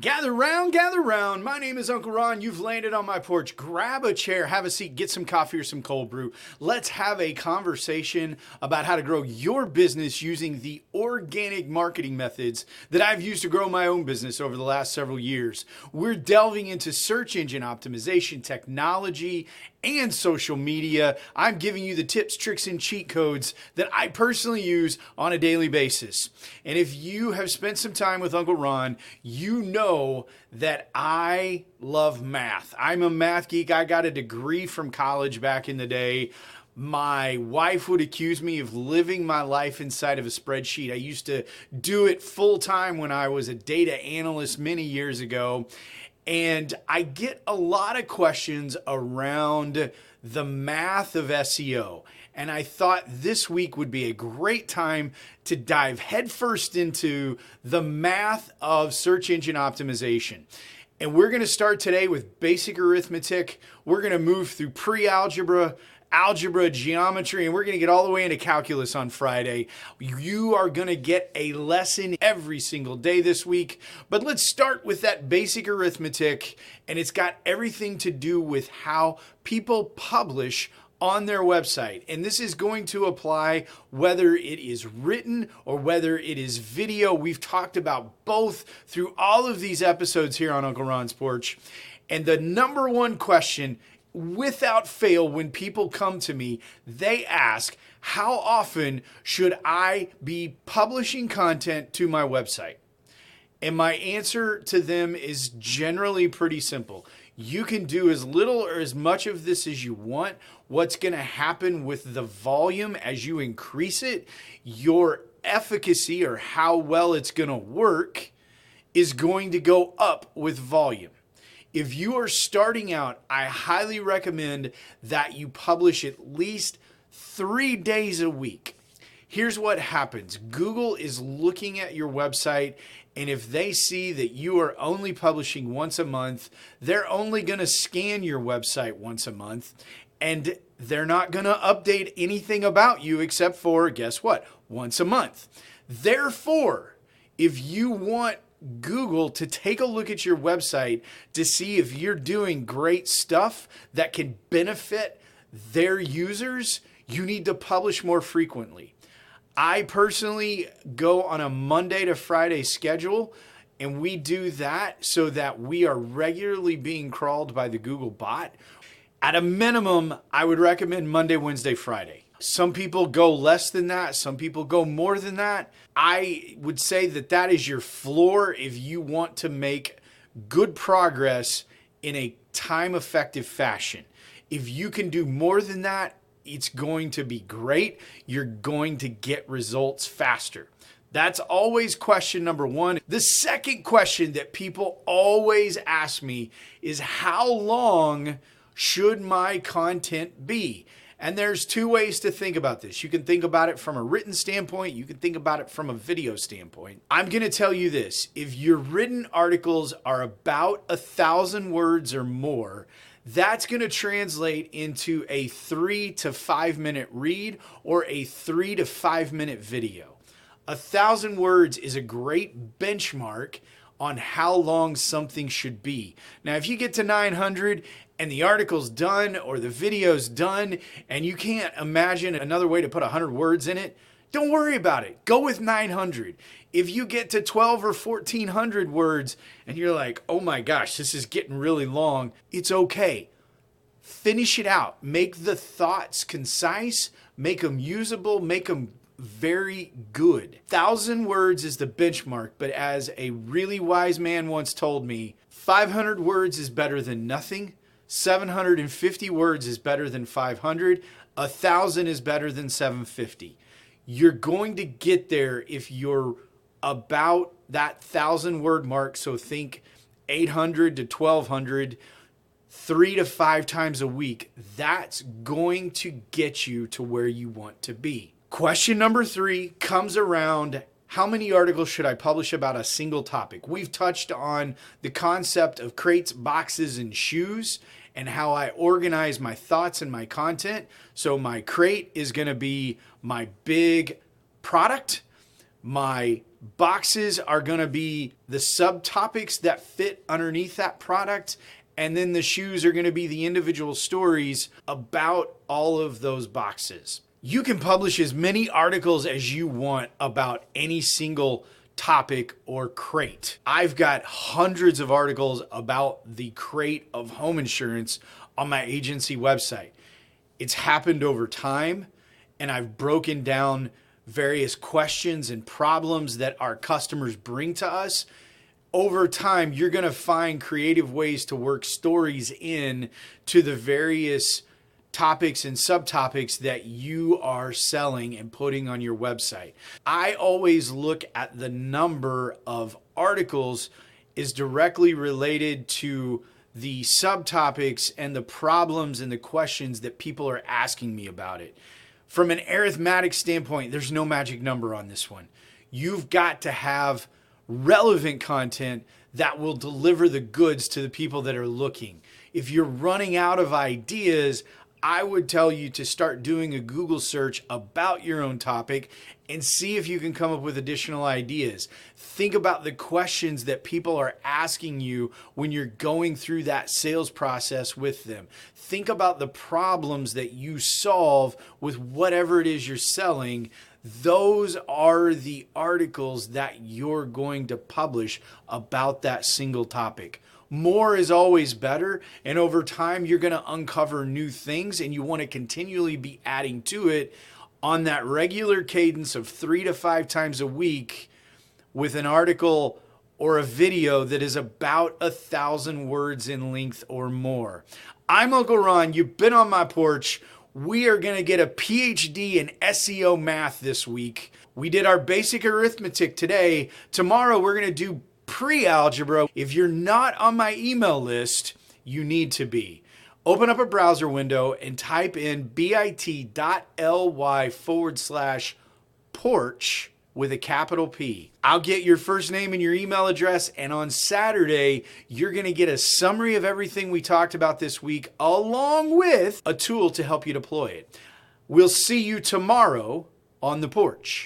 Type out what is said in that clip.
Gather round, gather round. My name is Uncle Ron. You've landed on my porch. Grab a chair, have a seat, get some coffee or some cold brew. Let's have a conversation about how to grow your business using the organic marketing methods that I've used to grow my own business over the last several years. We're delving into search engine optimization, technology, and social media. I'm giving you the tips, tricks, and cheat codes that I personally use on a daily basis. And if you have spent some time with Uncle Ron, you know that I love math. I'm a math geek. I got a degree from college back in the day. My wife would accuse me of living my life inside of a spreadsheet. I used to do it full time when I was a data analyst many years ago. And I get a lot of questions around the math of SEO. And I thought this week would be a great time to dive headfirst into the math of search engine optimization. And we're going to start today with basic arithmetic. We're going to move through pre algebra, algebra, geometry, and we're going to get all the way into calculus on Friday. You are going to get a lesson every single day this week. But let's start with that basic arithmetic, and it's got everything to do with how people publish on their website. And this is going to apply whether it is written or whether it is video. We've talked about both through all of these episodes here on Uncle Ron's Porch. And the number one question without fail, when people come to me, they ask, How often should I be publishing content to my website? And my answer to them is generally pretty simple. You can do as little or as much of this as you want. What's going to happen with the volume as you increase it, your efficacy or how well it's going to work is going to go up with volume. If you are starting out, I highly recommend that you publish at least three days a week. Here's what happens Google is looking at your website, and if they see that you are only publishing once a month, they're only going to scan your website once a month, and they're not going to update anything about you except for, guess what, once a month. Therefore, if you want Google to take a look at your website to see if you're doing great stuff that can benefit their users, you need to publish more frequently. I personally go on a Monday to Friday schedule, and we do that so that we are regularly being crawled by the Google bot. At a minimum, I would recommend Monday, Wednesday, Friday. Some people go less than that, some people go more than that. I would say that that is your floor if you want to make good progress in a time effective fashion. If you can do more than that, it's going to be great. You're going to get results faster. That's always question number one. The second question that people always ask me is how long should my content be? And there's two ways to think about this. You can think about it from a written standpoint, you can think about it from a video standpoint. I'm to tell you this if your written articles are about a thousand words or more, that's going to translate into a three to five minute read or a three to five minute video. A thousand words is a great benchmark on how long something should be. Now, if you get to 900 and the article's done or the video's done and you can't imagine another way to put 100 words in it, don't worry about it. Go with 900. If you get to 12 or 1400 words and you're like, oh my gosh, this is getting really long, it's okay. Finish it out. Make the thoughts concise, make them usable, make them very good. Thousand words is the benchmark, but as a really wise man once told me, 500 words is better than nothing. 750 words is better than 500. A thousand is better than 750. You're going to get there if you're about that thousand word mark. So think 800 to 1200, three to five times a week. That's going to get you to where you want to be. Question number three comes around how many articles should I publish about a single topic? We've touched on the concept of crates, boxes, and shoes and how I organize my thoughts and my content. So, my crate is going to be my big product, my Boxes are going to be the subtopics that fit underneath that product. And then the shoes are going to be the individual stories about all of those boxes. You can publish as many articles as you want about any single topic or crate. I've got hundreds of articles about the crate of home insurance on my agency website. It's happened over time, and I've broken down various questions and problems that our customers bring to us. Over time, you're going to find creative ways to work stories in to the various topics and subtopics that you are selling and putting on your website. I always look at the number of articles is directly related to the subtopics and the problems and the questions that people are asking me about it. From an arithmetic standpoint, there's no magic number on this one. You've got to have relevant content that will deliver the goods to the people that are looking. If you're running out of ideas, I would tell you to start doing a Google search about your own topic and see if you can come up with additional ideas. Think about the questions that people are asking you when you're going through that sales process with them. Think about the problems that you solve with whatever it is you're selling. Those are the articles that you're going to publish about that single topic more is always better. And over time, you're going to uncover new things and you want to continually be adding to it on that regular cadence of three to five times a week with an article or a video that is about a thousand words in length or more. I'm Uncle Ron. You've been on my porch. We are going to get a PhD in SEO math this week. We did our basic arithmetic today. Tomorrow, we're going to do pre algebra. If you're not on my email list, you need to be. Open up a browser window and type in bit.ly forward slash porch with a capital P. I'll get your first name and your email address, and on Saturday, you're gonna get a summary of everything we talked about this week, along with a tool to help you deploy it. We'll see you tomorrow on the porch.